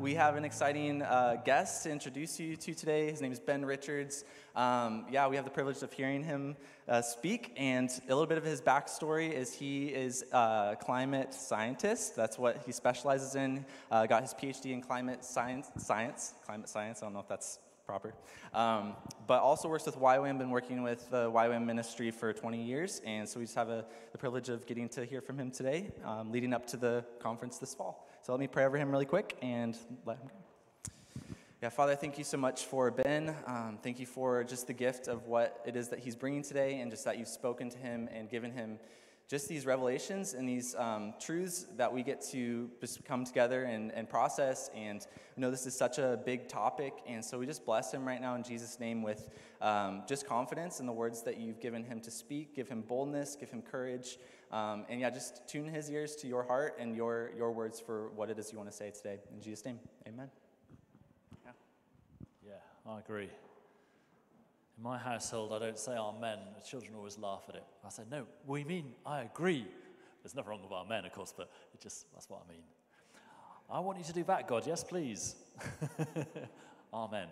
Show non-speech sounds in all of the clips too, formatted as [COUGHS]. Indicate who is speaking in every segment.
Speaker 1: we have an exciting uh, guest to introduce you to today. His name is Ben Richards. Um, yeah, we have the privilege of hearing him uh, speak, and a little bit of his backstory is he is a climate scientist. That's what he specializes in. Uh, got his PhD in climate science, science, climate science. I don't know if that's proper. Um, but also works with YWAM, been working with the YWAM ministry for 20 years, and so we just have a, the privilege of getting to hear from him today, um, leading up to the conference this fall. So let me pray over him really quick and let him go. Yeah, Father, thank you so much for Ben. Um, thank you for just the gift of what it is that he's bringing today, and just that you've spoken to him and given him just these revelations and these um, truths that we get to just come together and, and process. And you know this is such a big topic, and so we just bless him right now in Jesus' name with um, just confidence in the words that you've given him to speak. Give him boldness, give him courage, um, and yeah, just tune his ears to your heart and your your words for what it is you want to say today. In Jesus' name, Amen.
Speaker 2: Yeah, yeah I agree. In my household, I don't say amen. The children always laugh at it. I say, no, we mean I agree. There's nothing wrong with amen, of course, but it just, that's what I mean. I want you to do that, God. Yes, please. [LAUGHS] amen.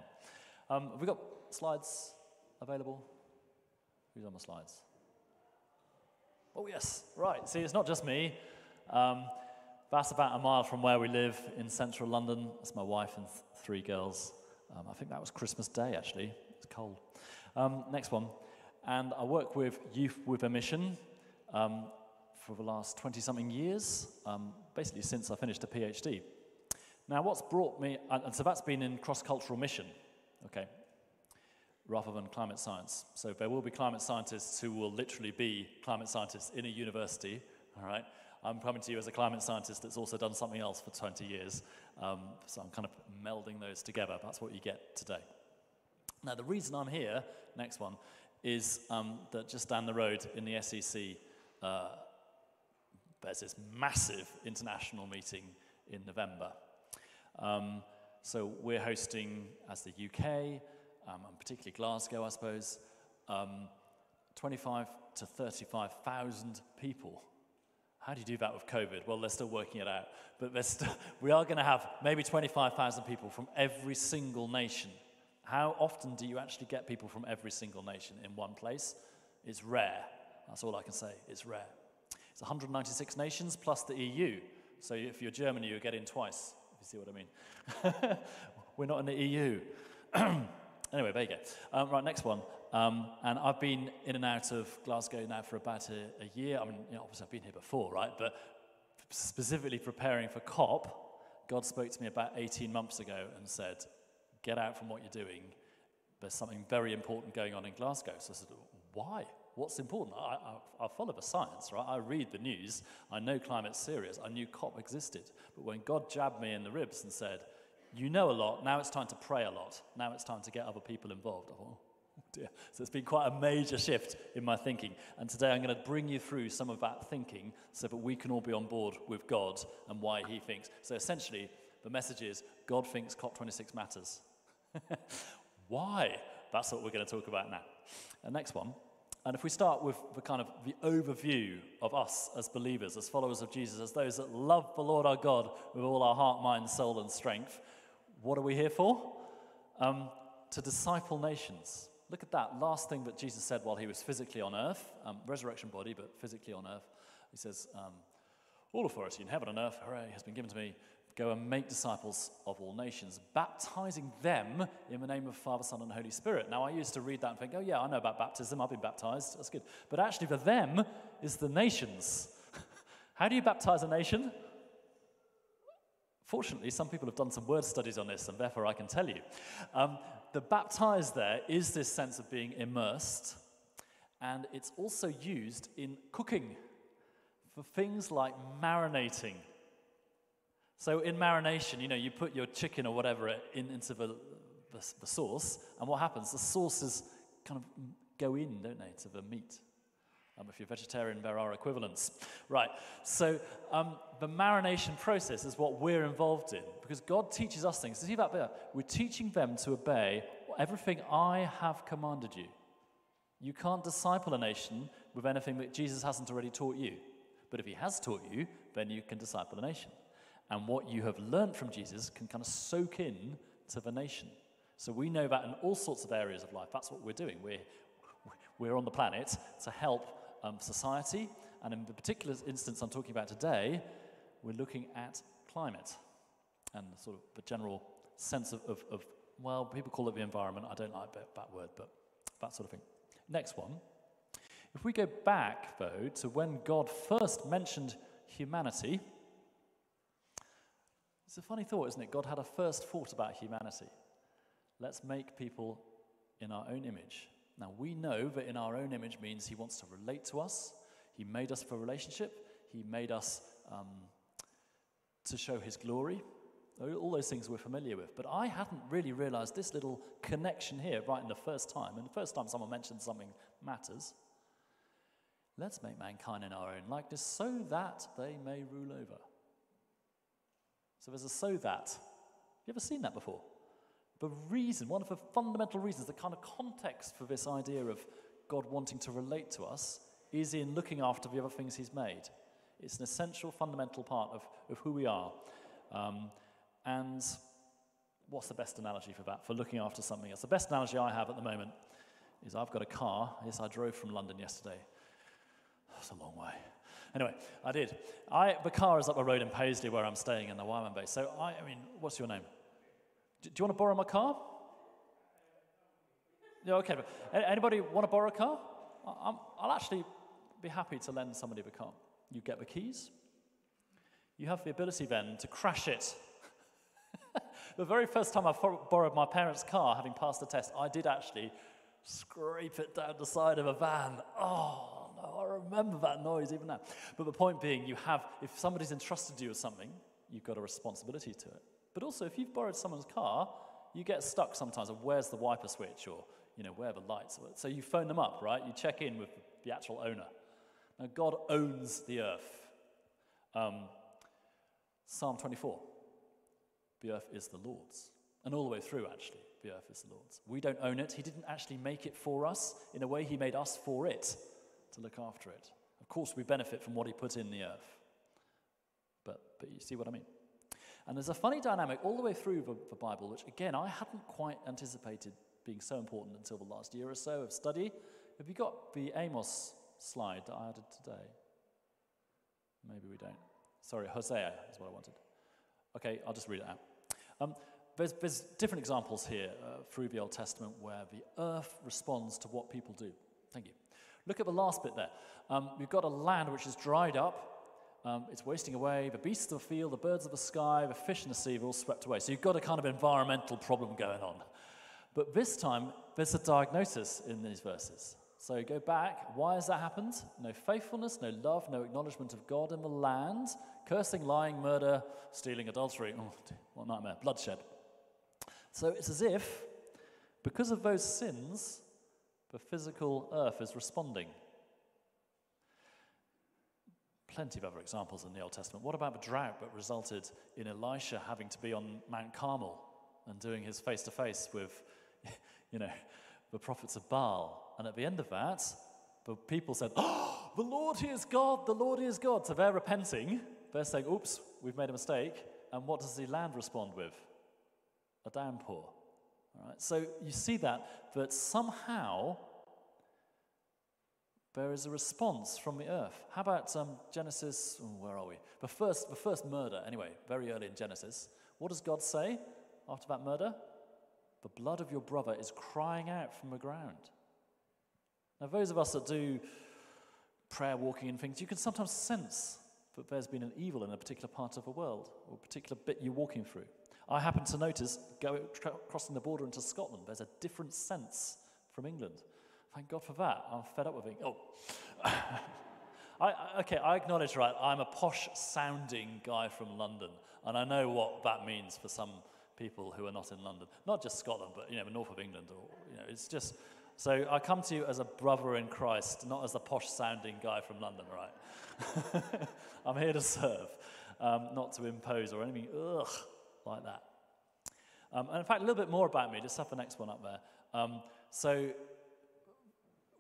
Speaker 2: Um, have we got slides available? Who's on the slides? Oh, yes. Right. See, it's not just me. Um, that's about a mile from where we live in central London. That's my wife and th- three girls. Um, I think that was Christmas Day, actually. It's cold. Um, next one. And I work with Youth with a Mission um, for the last 20 something years, um, basically since I finished a PhD. Now, what's brought me, and so that's been in cross cultural mission, okay, rather than climate science. So there will be climate scientists who will literally be climate scientists in a university, all right? I'm coming to you as a climate scientist that's also done something else for 20 years. Um, so I'm kind of melding those together. That's what you get today. Now, the reason I'm here, next one, is um, that just down the road in the SEC, uh, there's this massive international meeting in November. Um, so we're hosting, as the UK, um, and particularly Glasgow, I suppose, um, 25 to 35,000 people. How do you do that with COVID? Well, they're still working it out. But [LAUGHS] we are going to have maybe 25,000 people from every single nation how often do you actually get people from every single nation in one place? It's rare. That's all I can say. It's rare. It's 196 nations plus the EU. So if you're Germany, you're getting twice, if you see what I mean. [LAUGHS] We're not in the EU. [CLEARS THROAT] anyway, there you go. Um, right, next one. Um, and I've been in and out of Glasgow now for about a, a year. I mean, you know, obviously I've been here before, right? But specifically preparing for COP, God spoke to me about 18 months ago and said, get out from what you're doing. There's something very important going on in Glasgow. So I said, why? What's important? I, I, I follow the science, right? I read the news. I know climate's serious. I knew COP existed. But when God jabbed me in the ribs and said, you know a lot, now it's time to pray a lot. Now it's time to get other people involved. Oh dear. So it's been quite a major shift in my thinking. And today I'm going to bring you through some of that thinking so that we can all be on board with God and why he thinks. So essentially, the message is God thinks COP26 matters. [LAUGHS] Why? That's what we're going to talk about now. And next one. And if we start with the kind of the overview of us as believers, as followers of Jesus, as those that love the Lord our God with all our heart, mind, soul, and strength, what are we here for? Um, to disciple nations. Look at that last thing that Jesus said while he was physically on earth, um, resurrection body, but physically on earth. He says, um, All authority in heaven and earth, hooray, has been given to me. Go and make disciples of all nations, baptizing them in the name of Father, Son, and Holy Spirit. Now, I used to read that and think, oh, yeah, I know about baptism. I've been baptized. That's good. But actually, for them is the nations. [LAUGHS] How do you baptize a nation? Fortunately, some people have done some word studies on this, and therefore I can tell you. Um, the baptized there is this sense of being immersed, and it's also used in cooking for things like marinating so in marination, you know, you put your chicken or whatever in, into the, the, the sauce, and what happens? The sauces kind of go in, don't they, to the meat. Um, if you're vegetarian, there are equivalents. Right, so um, the marination process is what we're involved in because God teaches us things. See that there? We're teaching them to obey everything I have commanded you. You can't disciple a nation with anything that Jesus hasn't already taught you. But if he has taught you, then you can disciple a nation. And what you have learned from Jesus can kind of soak in to the nation. So we know that in all sorts of areas of life. That's what we're doing. We're, we're on the planet to help um, society. And in the particular instance I'm talking about today, we're looking at climate and sort of the general sense of, of, of well, people call it the environment. I don't like that, that word, but that sort of thing. Next one. If we go back, though, to when God first mentioned humanity, it's a funny thought, isn't it? God had a first thought about humanity. Let's make people in our own image. Now, we know that in our own image means He wants to relate to us. He made us for relationship. He made us um, to show His glory. All those things we're familiar with. But I hadn't really realized this little connection here right in the first time. And the first time someone mentioned something matters. Let's make mankind in our own likeness so that they may rule over. So there's a so that. Have you ever seen that before? The reason, one of the fundamental reasons, the kind of context for this idea of God wanting to relate to us is in looking after the other things He's made. It's an essential, fundamental part of, of who we are. Um, and what's the best analogy for that, for looking after something else? The best analogy I have at the moment is I've got a car. Yes, I drove from London yesterday. That's a long way. Anyway, I did. I, the car is up the road in Paisley where I'm staying in the YWAM base. So, I, I mean, what's your name? Do, you want to borrow my car? Yeah, okay. Anybody want to borrow a car? i I'll actually be happy to lend somebody the car. You get the keys. You have the ability then to crash it. [LAUGHS] the very first time I borrowed my parents' car, having passed the test, I did actually scrape it down the side of a van. Oh, no, I remember that noise even now. But the point being, you have, if somebody's entrusted you with something, you've got a responsibility to it. But also, if you've borrowed someone's car, you get stuck sometimes of where's the wiper switch or, you know, where the lights are. So you phone them up, right? You check in with the actual owner. Now, God owns the earth. Um, Psalm 24 the earth is the Lord's. And all the way through, actually, the earth is the Lord's. We don't own it. He didn't actually make it for us. In a way, He made us for it to look after it. Of course, we benefit from what He put in the earth. But, but you see what I mean? And there's a funny dynamic all the way through the, the Bible, which again, I hadn't quite anticipated being so important until the last year or so of study. Have you got the Amos slide that I added today? Maybe we don't. Sorry, Hosea is what I wanted. Okay, I'll just read it out. Um, there's, there's, different examples here uh, through the Old Testament where the earth responds to what people do. Thank you. Look at the last bit there. Um, we've got a land which is dried up, um, it's wasting away. The beasts of the field, the birds of the sky, the fish in the sea have all swept away. So you've got a kind of environmental problem going on. But this time, there's a diagnosis in these verses. So go back. Why has that happened? No faithfulness, no love, no acknowledgement of God in the land, cursing, lying, murder, stealing, adultery. Oh, what nightmare. Bloodshed. So it's as if, because of those sins, the physical earth is responding plenty of other examples in the Old Testament. What about the drought that resulted in Elisha having to be on Mount Carmel and doing his face to face with, [LAUGHS] you know, the prophets of Baal? And at the end of that, the people said, Oh, the Lord is God, the Lord is God. So they're repenting. They're saying, Oops, we've made a mistake. And what does the land respond with? A downpour. All right? So you see that, that somehow there is a response from the earth. How about um, Genesis? Oh, where are we? The first, the first murder, anyway, very early in Genesis. What does God say after that murder? The blood of your brother is crying out from the ground. Now, those of us that do prayer walking and things, you can sometimes sense that there's been an evil in a particular part of the world or a particular bit you're walking through. I happen to notice, crossing the border into Scotland, there's a different sense from England. Thank God for that. I'm fed up with it. Oh. [LAUGHS] I, okay, I acknowledge, right, I'm a posh sounding guy from London, and I know what that means for some people who are not in London. Not just Scotland, but, you know, the north of England, or, you know, it's just. So I come to you as a brother in Christ, not as a posh sounding guy from London, right? [LAUGHS] I'm here to serve, um, not to impose or anything, ugh, like that. Um, and in fact, a little bit more about me, just have the next one up there. Um, so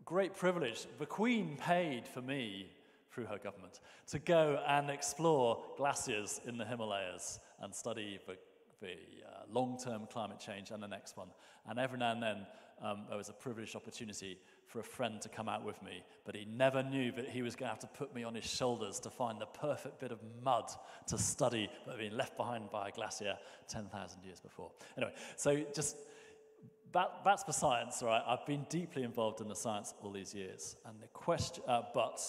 Speaker 2: great privilege. The Queen paid for me through her government, to go and explore glaciers in the Himalayas and study the, the uh, long term climate change and the next one. And every now and then, um, there was a privileged opportunity for a friend to come out with me, but he never knew that he was going to have to put me on his shoulders to find the perfect bit of mud to study that had been left behind by a glacier 10,000 years before. Anyway, so just that, that's the science, right? I've been deeply involved in the science all these years, and the question, uh, but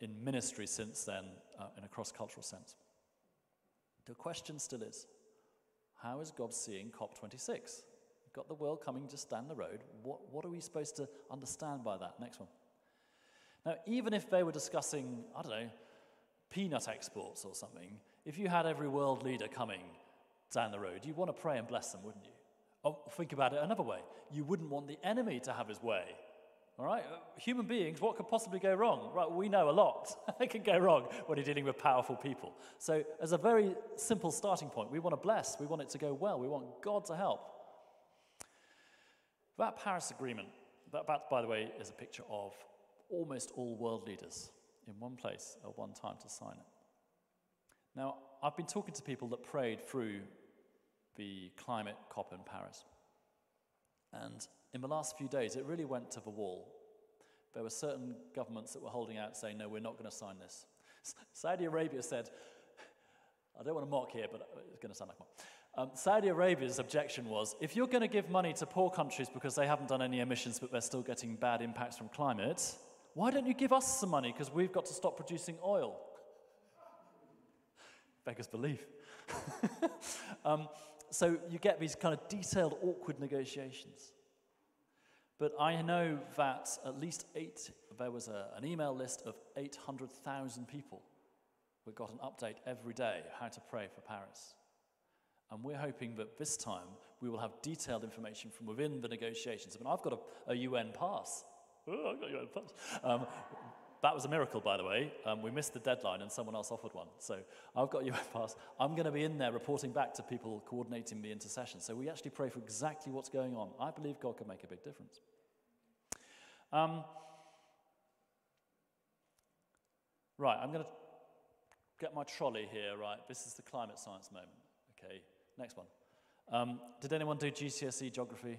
Speaker 2: in ministry since then, uh, in a cross cultural sense. The question still is how is God seeing COP26? We've got the world coming just down the road. What, what are we supposed to understand by that? Next one. Now, even if they were discussing, I don't know, peanut exports or something, if you had every world leader coming down the road, you'd want to pray and bless them, wouldn't you? Oh, think about it another way. You wouldn't want the enemy to have his way. All right? Human beings, what could possibly go wrong? Right, we know a lot. [LAUGHS] it can go wrong when you're dealing with powerful people. So, as a very simple starting point, we want to bless, we want it to go well, we want God to help. That Paris Agreement, that, that, by the way, is a picture of almost all world leaders in one place at one time to sign it. Now, I've been talking to people that prayed through the climate COP in Paris. And in the last few days, it really went to the wall. There were certain governments that were holding out saying, no, we're not going to sign this. Saudi Arabia said, I don't want to mock here, but it's going to sound like mock. Um, Saudi Arabia's objection was if you're going to give money to poor countries because they haven't done any emissions but they're still getting bad impacts from climate, why don't you give us some money because we've got to stop producing oil? Beggars belief. [LAUGHS] um, so you get these kind of detailed, awkward negotiations. But I know that at least eight, there was a, an email list of 800,000 people We got an update every day how to pray for Paris. And we're hoping that this time we will have detailed information from within the negotiations. I mean, I've got a, a UN pass. Oh, I've got a UN pass. Um, that was a miracle, by the way. Um, we missed the deadline and someone else offered one. So I've got UN pass. [LAUGHS] I'm going to be in there reporting back to people coordinating the intercession. So we actually pray for exactly what's going on. I believe God can make a big difference. Um, right, I'm going to get my trolley here, right? This is the climate science moment. Okay, Next one. Um, did anyone do GCSE geography?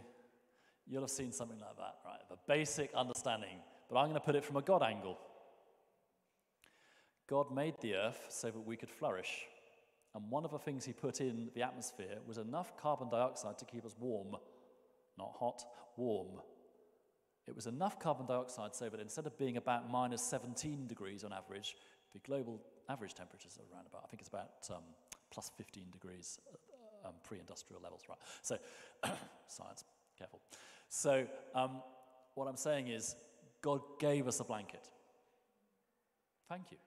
Speaker 2: You'll have seen something like that, right? The basic understanding. But I'm going to put it from a God angle. God made the earth so that we could flourish. And one of the things he put in the atmosphere was enough carbon dioxide to keep us warm. Not hot, warm. It was enough carbon dioxide so that instead of being about minus 17 degrees on average, the global average temperatures are around about, I think it's about um, plus 15 degrees um, pre-industrial levels, right? So, [COUGHS] science, careful. So, um, what I'm saying is, God gave us a blanket. Thank you.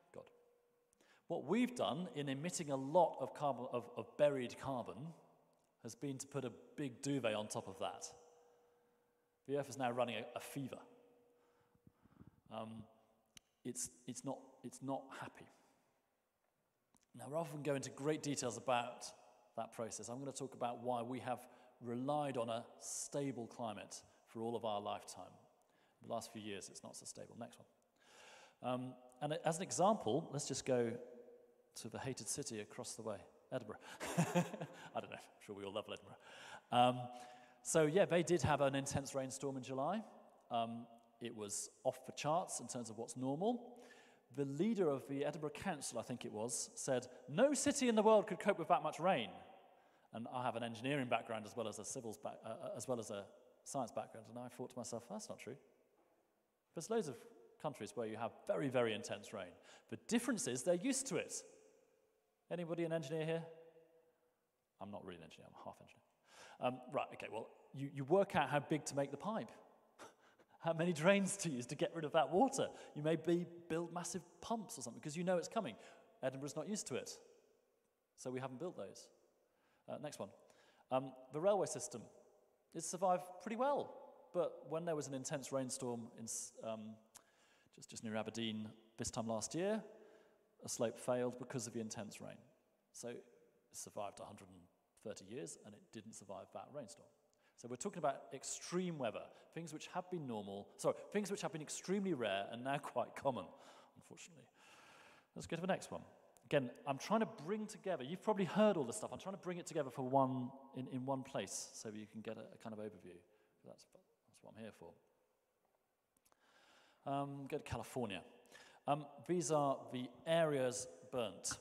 Speaker 2: What we've done in emitting a lot of, carbon, of, of buried carbon has been to put a big duvet on top of that. The Earth is now running a, a fever. Um, it's, it's, not, it's not happy. Now, rather than go into great details about that process, I'm going to talk about why we have relied on a stable climate for all of our lifetime. The last few years, it's not so stable. Next one. Um, and as an example, let's just go to the hated city across the way, Edinburgh. [LAUGHS] I don't know, I'm sure we all love Edinburgh. Um, so, yeah, they did have an intense rainstorm in July. Um, it was off the charts in terms of what's normal the leader of the Edinburgh Council, I think it was, said, No city in the world could cope with that much rain. And I have an engineering background as well as a civils back, uh, uh, as well as a science background, and I thought to myself, that's not true. There's loads of countries where you have very, very intense rain. The difference is they're used to it. Anybody an engineer here? I'm not really an engineer, I'm half engineer. Um, right, okay, well, you, you work out how big to make the pipe. [LAUGHS] How many drains to use to get rid of that water? You may be build massive pumps or something because you know it's coming. Edinburgh's not used to it, so we haven't built those. Uh, next one. Um, the railway system. It survived pretty well, but when there was an intense rainstorm in, um, just, just near Aberdeen this time last year, a slope failed because of the intense rain. So it survived 130 years and it didn't survive that rainstorm. So we're talking about extreme weather, things which have been normal, sorry, things which have been extremely rare and now [LAUGHS] quite common, unfortunately. Let's go to the next one. Again, I'm trying to bring together, you've probably heard all this stuff. I'm trying to bring it together for one, in, in one place so you can get a, a kind of overview. That's, that's what I'm here for. Um, go to California. Um, these are the areas burnt.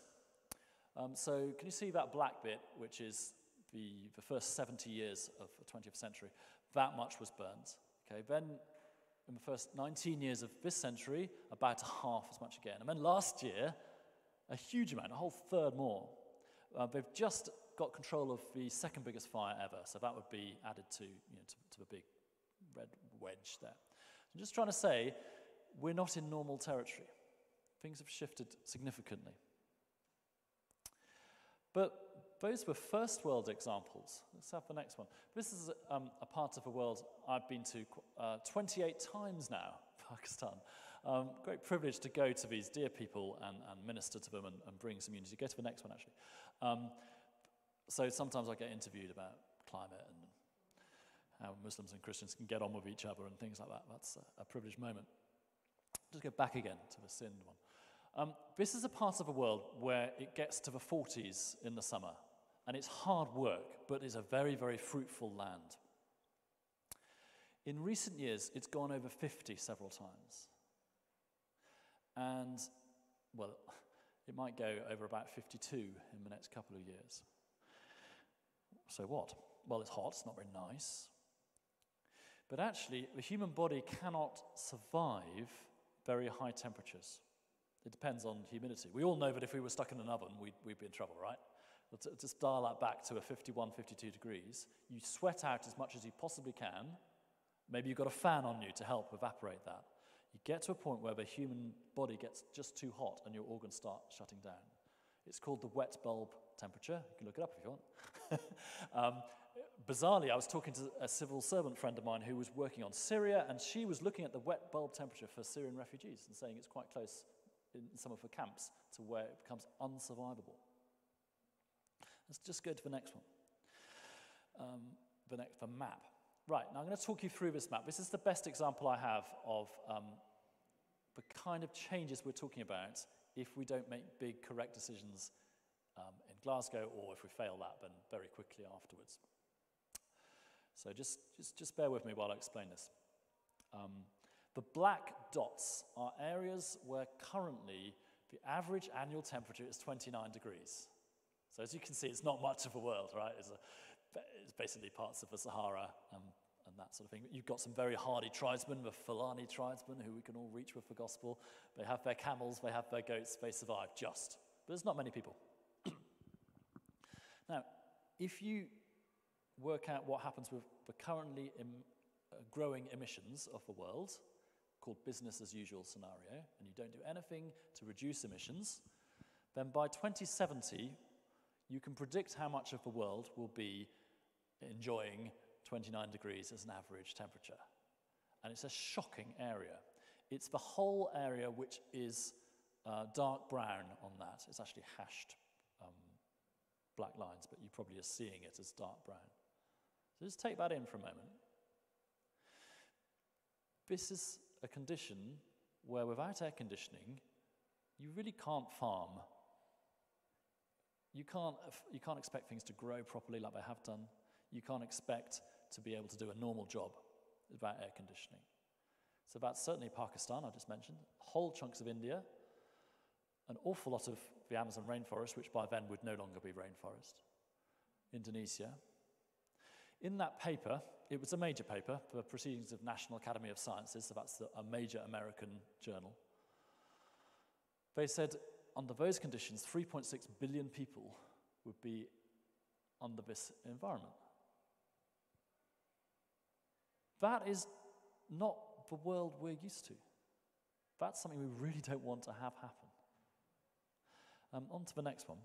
Speaker 2: Um, so can you see that black bit, which is the, the first 70 years of the 20th century? That much was burnt. Okay, then in the first 19 years of this century, about half as much again. And then last year, a huge amount, a whole third more. Uh, they've just got control of the second biggest fire ever, so that would be added to, you know, to, to the big red wedge there. I'm just trying to say, we're not in normal territory. Things have shifted significantly. But those were first world examples. Let's have the next one. This is um, a part of the world I've been to uh, 28 times now, [LAUGHS] Pakistan. Um, great privilege to go to these dear people and, and minister to them and, and, bring some unity. Go to the next one, actually. Um, so sometimes I get interviewed about climate and how Muslims and Christians can get on with each other and things like that. That's a, a privileged moment. Just go back again to the Sindh one. Um, this is a part of the world where it gets to the 40s in the summer, and it's hard work, but it's a very, very fruitful land. In recent years, it's gone over 50 several times. And, well, [LAUGHS] it might go over about 52 in the next couple of years. So what? Well, it's hot, it's not very nice. But actually, the human body cannot survive very high temperatures. It depends on humidity. We all know that if we were stuck in an oven, we'd, we'd be in trouble, right? But just dial that back to a 51, 52 degrees. You sweat out as much as you possibly can. Maybe you've got a fan on you to help evaporate that. You get to a point where the human body gets just too hot and your organs start shutting down. It's called the wet bulb temperature. You can look it up if you want. [LAUGHS] um, bizarrely, I was talking to a civil servant friend of mine who was working on Syria, and she was looking at the wet bulb temperature for Syrian refugees and saying it's quite close in some of the camps to where it becomes unsurvivable. Let's just go to the next one. Um, the next the map. Right, now I'm going to talk you through this map. This is the best example I have of um, the kind of changes we're talking about if we don't make big correct decisions um, in Glasgow or if we fail that, then very quickly afterwards. So just, just, just bear with me while I explain this. Um, the black dots are areas where currently the average annual temperature is 29 degrees. So as you can see, it's not much of a world, right? It's, a, it's basically parts of the Sahara um, and that sort of thing. You've got some very hardy tribesmen, the Fulani tribesmen, who we can all reach with the gospel. They have their camels, they have their goats, they survive just. But there's not many people. [CLEARS THROAT] now, if you work out what happens with the currently uh, growing emissions of the world, called business as usual scenario, and you don't do anything to reduce emissions, then by 2070, you can predict how much of the world will be enjoying 29 degrees as an average temperature. And it's a shocking area. It's the whole area which is uh, dark brown on that. It's actually hashed um, black lines, but you probably are seeing it as dark brown. Just take that in for a moment. This is a condition where without air conditioning, you really can't farm. You can't, you can't expect things to grow properly like they have done. You can't expect to be able to do a normal job without air conditioning. So that's certainly Pakistan, I just mentioned, whole chunks of India, an awful lot of the Amazon rainforest, which by then would no longer be rainforest, Indonesia, in that paper, it was a major paper for Proceedings of National Academy of Sciences, so that's the, a major American journal. They said under those conditions, 3.6 billion people would be under this environment. That is not the world we're used to. That's something we really don't want to have happen. Um, on to the next one.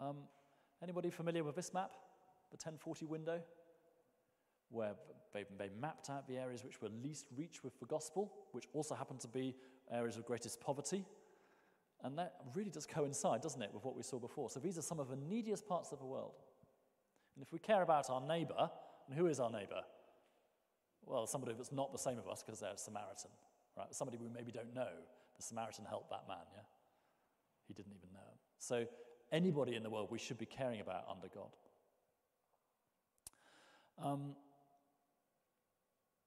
Speaker 2: Um, Anybody familiar with this map, the 1040 window? Where they, they mapped out the areas which were least reached with the gospel, which also happened to be areas of greatest poverty. And that really does coincide, doesn't it, with what we saw before. So these are some of the neediest parts of the world. And if we care about our neighbor, and who is our neighbor? Well, somebody that's not the same as us because they're a Samaritan, right? Somebody we maybe don't know. The Samaritan helped that man, yeah? He didn't even know. So, anybody in the world we should be caring about under God. Um,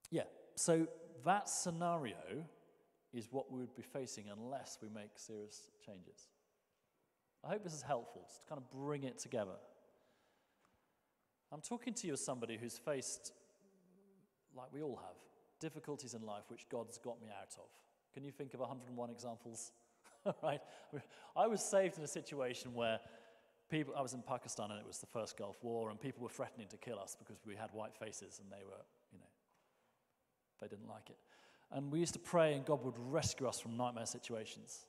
Speaker 2: yeah, so that scenario is what we would be facing unless we make serious changes. I hope this is helpful, to kind of bring it together. I'm talking to you as somebody who's faced, like we all have, difficulties in life which God's got me out of. Can you think of 101 examples? [LAUGHS] right? I was saved in a situation where people, I was in Pakistan and it was the first Gulf War, and people were threatening to kill us because we had white faces and they were, you know, they didn't like it. And we used to pray, and God would rescue us from nightmare situations.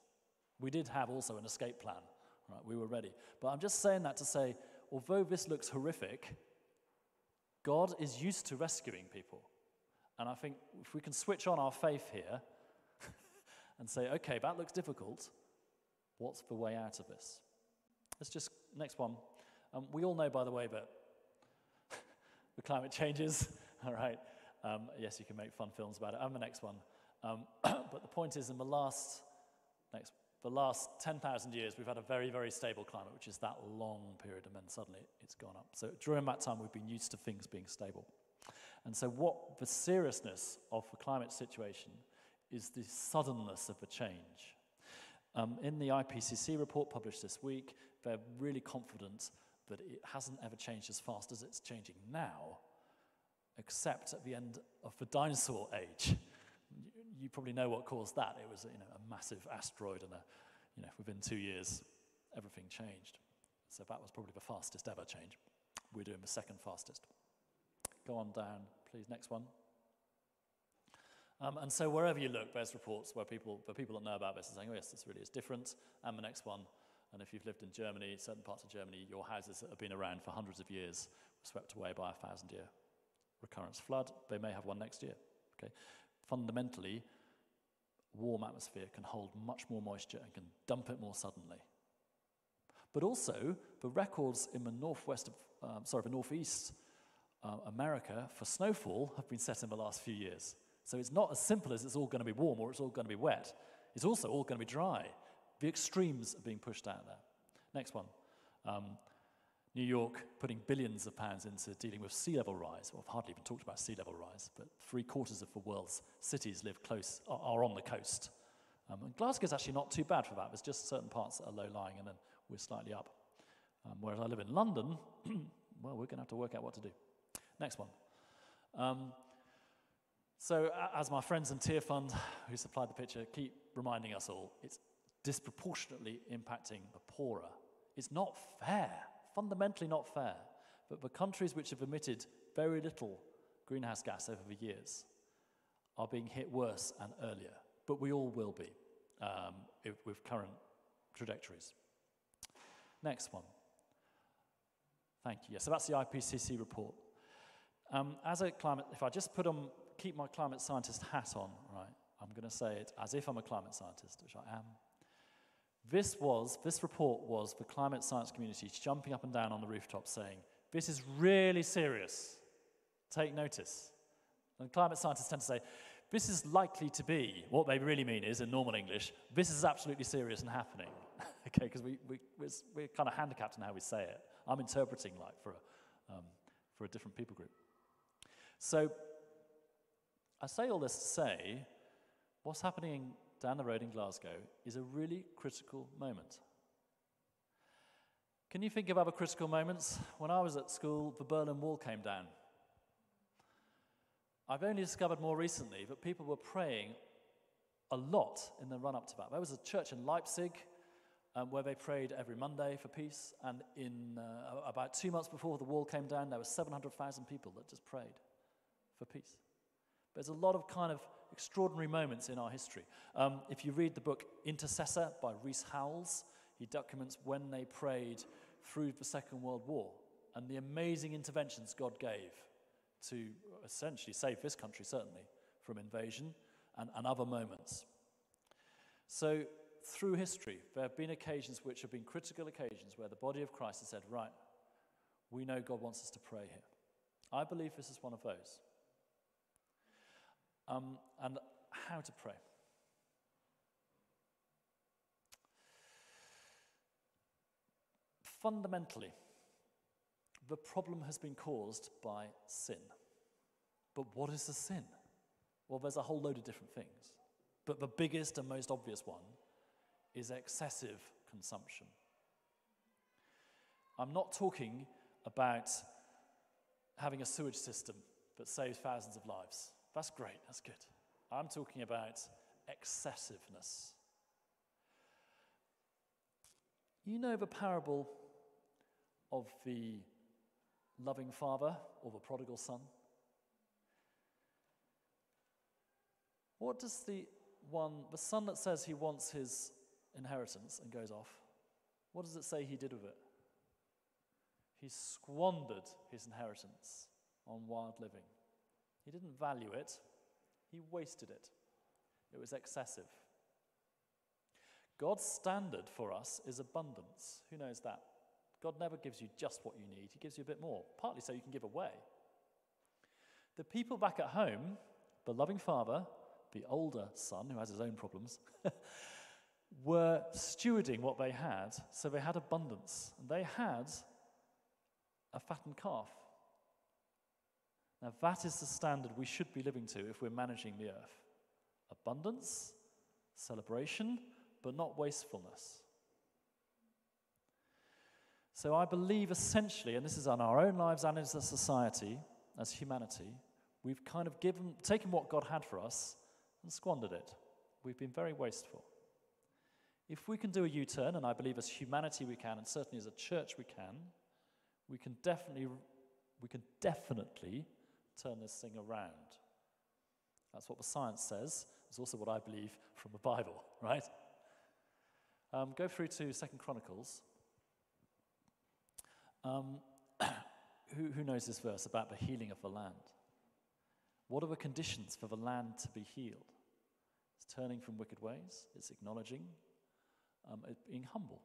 Speaker 2: We did have also an escape plan, right? We were ready. But I'm just saying that to say, although this looks horrific, God is used to rescuing people. And I think if we can switch on our faith here and say, okay, that looks difficult, what's the way out of this? Let's just, next one. Um, we all know, by the way, that [LAUGHS] the climate changes, [LAUGHS] all right? Um, yes, you can make fun films about it. I'm the next one. Um, [CLEARS THROAT] but the point is, in the last, next, the last 10,000 years, we've had a very, very stable climate, which is that long period, and then suddenly it's gone up. So during that time, we've been used to things being stable. And so, what the seriousness of the climate situation is the suddenness of the change. Um, in the IPCC report published this week, they're really confident that it hasn't ever changed as fast as it's changing now except at the end of the dinosaur age. You probably know what caused that. It was you know, a massive asteroid, and a, you know, within two years, everything changed. So that was probably the fastest ever change. We're doing the second fastest. Go on down, please. Next one. Um, and so wherever you look, there's reports where people, the people that know about this are saying, oh yes, this really is different. And the next one, and if you've lived in Germany, certain parts of Germany, your houses that have been around for hundreds of years were swept away by a thousand year recurrence flood. They may have one next year. Okay? Fundamentally, warm atmosphere can hold much more moisture and can dump it more suddenly. But also, the records in the northwest, of, um, sorry, the northeast uh, America for snowfall have been set in the last few years. So it's not as simple as it's all going to be warm or it's all going to be wet. It's also all going to be dry. The extremes are being pushed out there. Next one. Um, New York putting billions of pounds into dealing with sea level rise. Well, I've hardly even talked about sea level rise, but three quarters of the world's cities live close, are on the coast. Um, and Glasgow's actually not too bad for that. There's just certain parts that are low lying, and then we're slightly up. Um, whereas I live in London, [CLEARS THROAT] well, we're going to have to work out what to do. Next one. Um, so, as my friends in Tearfund, who supplied the picture, keep reminding us all, it's disproportionately impacting the poorer. It's not fair fundamentally not fair But the countries which have emitted very little greenhouse gas over the years are being hit worse and earlier. But we all will be um, if, with current trajectories. Next one. Thank you. Yeah, so that's the IPCC report. Um, as a climate, if I just put on, keep my climate scientist hat on, right, I'm going to say it as if I'm a climate scientist, which I am. This was, this report was the climate science community jumping up and down on the rooftop saying, this is really serious. Take notice. And climate scientists tend to say, this is likely to be, what they really mean is, in normal English, this is absolutely serious and happening. [LAUGHS] okay, because we, we, we're, we're, kind of handicapped in how we say it. I'm interpreting like for a, um, for a different people group. So I say all this to say, what's happening down the road in Glasgow is a really critical moment. Can you think of other critical moments? When I was at school, the Berlin Wall came down. I've only discovered more recently that people were praying a lot in the run up to that. There was a church in Leipzig um, where they prayed every Monday for peace, and in uh, about two months before the wall came down, there were 700,000 people that just prayed for peace. There's a lot of kind of extraordinary moments in our history. Um, if you read the book Intercessor by Rees Howells, he documents when they prayed through the Second World War and the amazing interventions God gave to essentially save this country, certainly, from invasion and, and other moments. So, through history, there have been occasions which have been critical occasions where the body of Christ has said, Right, we know God wants us to pray here. I believe this is one of those um, and how to pray. Fundamentally, the problem has been caused by sin. But what is the sin? Well, there's a whole load of different things. But the biggest and most obvious one is excessive consumption. I'm not talking about having a sewage system that saves thousands of lives. That's great, that's good. I'm talking about excessiveness. You know the parable of the loving father or the prodigal son? What does the one, the son that says he wants his inheritance and goes off, what does it say he did with it? He squandered his inheritance on wild living. He didn't value it, he wasted it. It was excessive. God's standard for us is abundance. Who knows that? God never gives you just what you need, He gives you a bit more, partly so you can give away. The people back at home, the loving father, the older son who has his own problems, [LAUGHS] were stewarding what they had, so they had abundance. And they had a fattened calf. Now, that is the standard we should be living to if we're managing the earth abundance, celebration, but not wastefulness. So, I believe essentially, and this is on our own lives and as a society, as humanity, we've kind of given, taken what God had for us and squandered it. We've been very wasteful. If we can do a U turn, and I believe as humanity we can, and certainly as a church we can, we can definitely, we can definitely turn this thing around. That's what the science says. It's also what I believe from the Bible, [LAUGHS] right? Um, go through to Second Chronicles. Um, [COUGHS] who, who knows this verse about the healing of the land? What are the conditions for the land to be healed? It's turning from wicked ways, it's acknowledging, um, it being humble.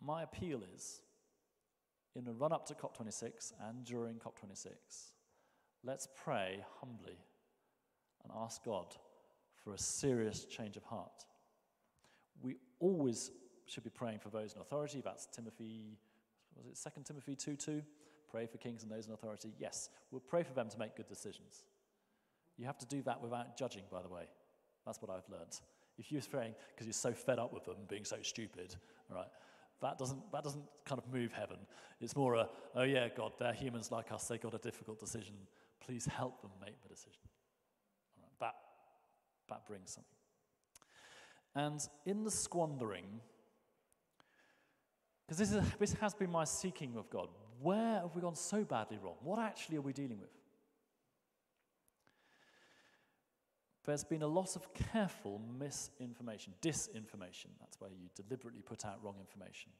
Speaker 2: My appeal is in the run up to COP26 and during COP26, let's pray humbly and ask God for a serious change of heart. We always should be praying for those in authority. That's Timothy, was it 2 Timothy 2 2? Pray for kings and those in authority. Yes, we'll pray for them to make good decisions. You have to do that without judging, by the way. That's what I've learned. If you're praying because you're so fed up with them being so stupid, all right, that doesn't, that doesn't kind of move heaven. It's more a, oh yeah, God, they're humans like us, they got a difficult decision. Please help them make the decision. That, that brings something. And in the squandering, because this, this has been my seeking of God, where have we gone so badly wrong? What actually are we dealing with? There's been a lot of careful misinformation, disinformation, that's where you deliberately put out wrong information,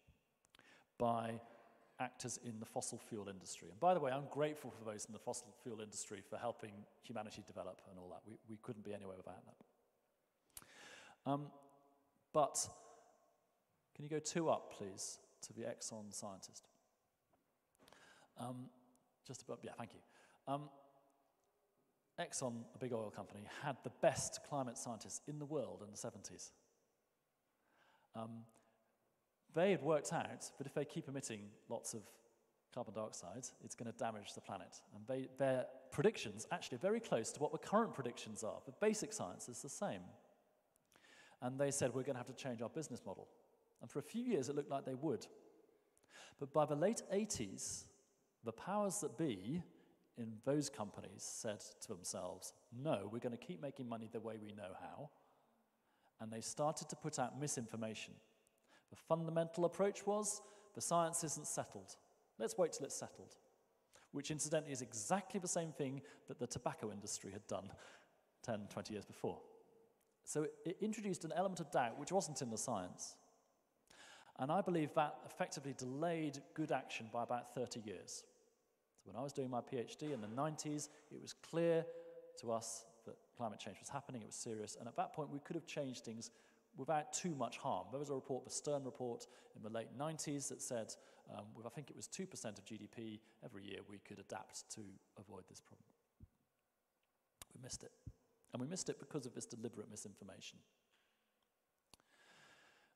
Speaker 2: by actors in the fossil fuel industry. And by the way, I'm grateful for those in the fossil fuel industry for helping humanity develop and all that. We, we couldn't be anywhere without that. Um, but can you go two up, please, to the Exxon scientist? Um, just about, yeah, thank you. Um, Exxon, a big oil company, had the best climate scientists in the world in the 70s. Um, they had worked out that if they keep emitting lots of carbon dioxide, it's going to damage the planet. And they, their predictions actually are very close to what the current predictions are. The basic science is the same. And they said, we're going to have to change our business model. And for a few years, it looked like they would. But by the late 80s, the powers that be in those companies said to themselves, no, we're going to keep making money the way we know how. And they started to put out misinformation. The fundamental approach was the science isn't settled. Let's wait till it's settled. Which, incidentally, is exactly the same thing that the tobacco industry had done 10, 20 years before. So it introduced an element of doubt which wasn't in the science. And I believe that effectively delayed good action by about 30 years. So when I was doing my PhD in the 90s, it was clear to us that climate change was happening, it was serious, and at that point we could have changed things without too much harm. There was a report, the Stern report, in the late 90s that said, um, with I think it was 2% of GDP every year, we could adapt to avoid this problem. We missed it. And we missed it because of this deliberate misinformation.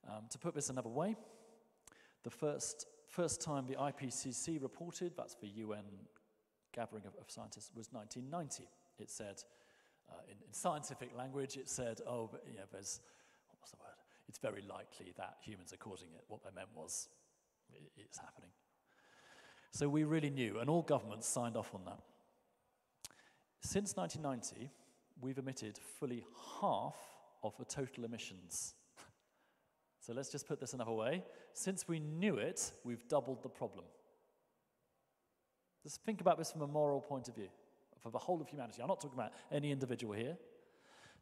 Speaker 2: Um, to put this another way, the first, first time the IPCC reported, that's the UN gathering of, of scientists, was 1990. It said, uh, in, in, scientific language, it said, oh, you know, there's, what was the word? It's very likely that humans are causing it. What they meant was, it, it's happening. So we really knew, and all governments signed off on that. Since 1990, we've emitted fully half of the total emissions. So let's just put this another way. Since we knew it, we've doubled the problem. Just think about this from a moral point of view, for the whole of humanity. I'm not talking about any individual here.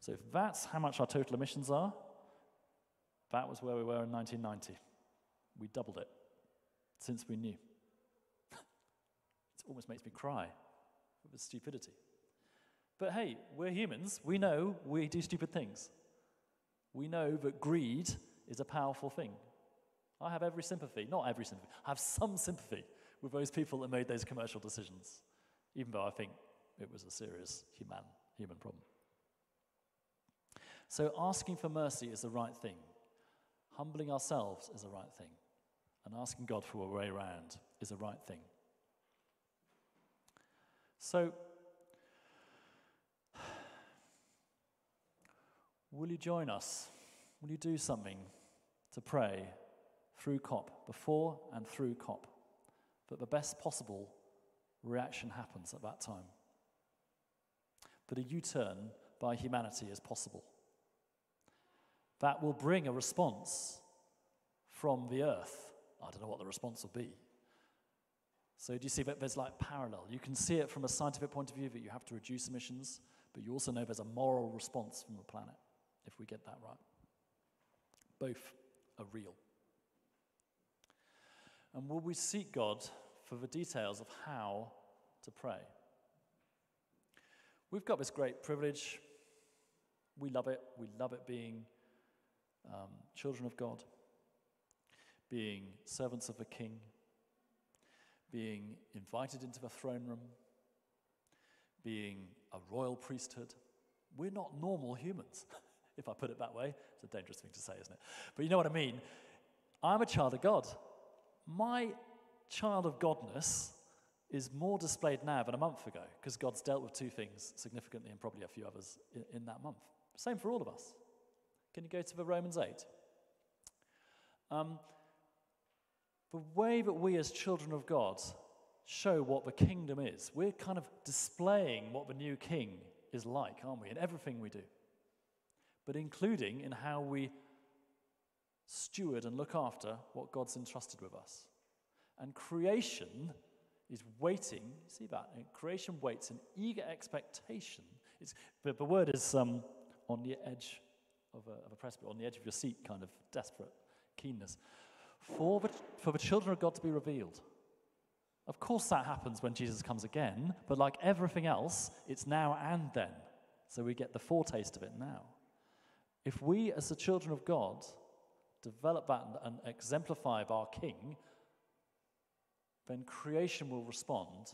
Speaker 2: So if that's how much our total emissions are, that was where we were in 1990. We doubled it since we knew. [LAUGHS] It almost makes me cry with the stupidity. But hey, we're humans. We know we do stupid things. We know that greed is a powerful thing. I have every sympathy, not every sympathy, I have some sympathy with those people that made those commercial decisions, even though I think it was a serious human, human problem. So asking for mercy is the right thing. Humbling ourselves is the right thing. And asking God for a way around is the right thing. So, [SIGHS] will you join us? Will you do something to pray through COP, before and through COP, that the best possible reaction happens at that time? That a U turn by humanity is possible. That will bring a response from the earth. I don't know what the response will be, so do you see that there's like parallel? You can see it from a scientific point of view that you have to reduce emissions, but you also know there's a moral response from the planet if we get that right. Both are real. And will we seek God for the details of how to pray? We've got this great privilege. We love it. We love it being um, children of God, being servants of the King being invited into the throne room, being a royal priesthood. We're not normal humans, [LAUGHS] if I put it that way. It's a dangerous thing to say, isn't it? But you know what I mean. I'm a child of God. My child of Godness is more displayed now than a month ago because God's dealt with two things significantly and probably a few others in, in that month. Same for all of us. Can you go to the Romans 8? Um, the way that we as children of God show what the kingdom is, we're kind of displaying what the new king is like, aren't we, in everything we do, but including in how we steward and look after what God's entrusted with us. And creation is waiting, see that? Creation waits in eager expectation. It's, the, the word is um, on the edge of a, of a precipice, on the edge of your seat, kind of desperate keenness for the, for the children of God to be revealed. Of course, that happens when Jesus comes again, but like everything else, it's now and then. So we get the foretaste of it now. If we, as the children of God, develop that and, exemplify our King, then creation will respond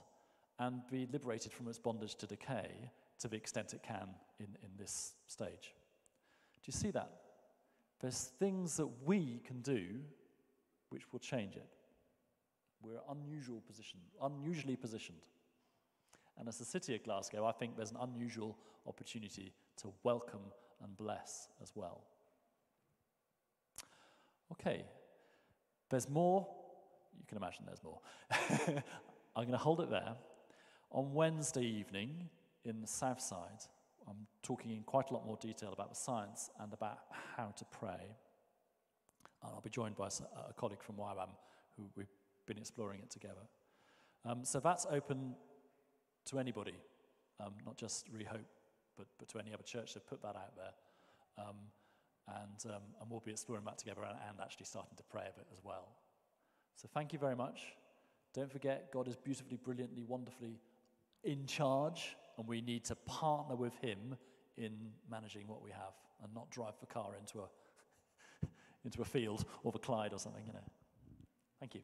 Speaker 2: and be liberated from its bondage to decay to the extent it can in, in this stage. Do you see that? There's things that we can do which will change it. We're unusual position, unusually positioned. And as the city of Glasgow, I think there's an unusual opportunity to welcome and bless as well. Okay, there's more. You can imagine there's more. [LAUGHS] I'm going to hold it there. On Wednesday evening in the South Side, I'm talking in quite a lot more detail about the science and about how to pray. And I'll be joined by a, colleague from YWAM who we've been exploring it together. Um, so that's open to anybody, um, not just Rehope, but, but to any other church to put that out there. Um, and, um, and we'll be exploring that together and, and actually starting to pray a bit as well. So thank you very much. Don't forget, God is beautifully, brilliantly, wonderfully in charge, and we need to partner with Him in managing what we have and not drive the car into a [LAUGHS] into a field or the Clyde or something, you know. Thank you.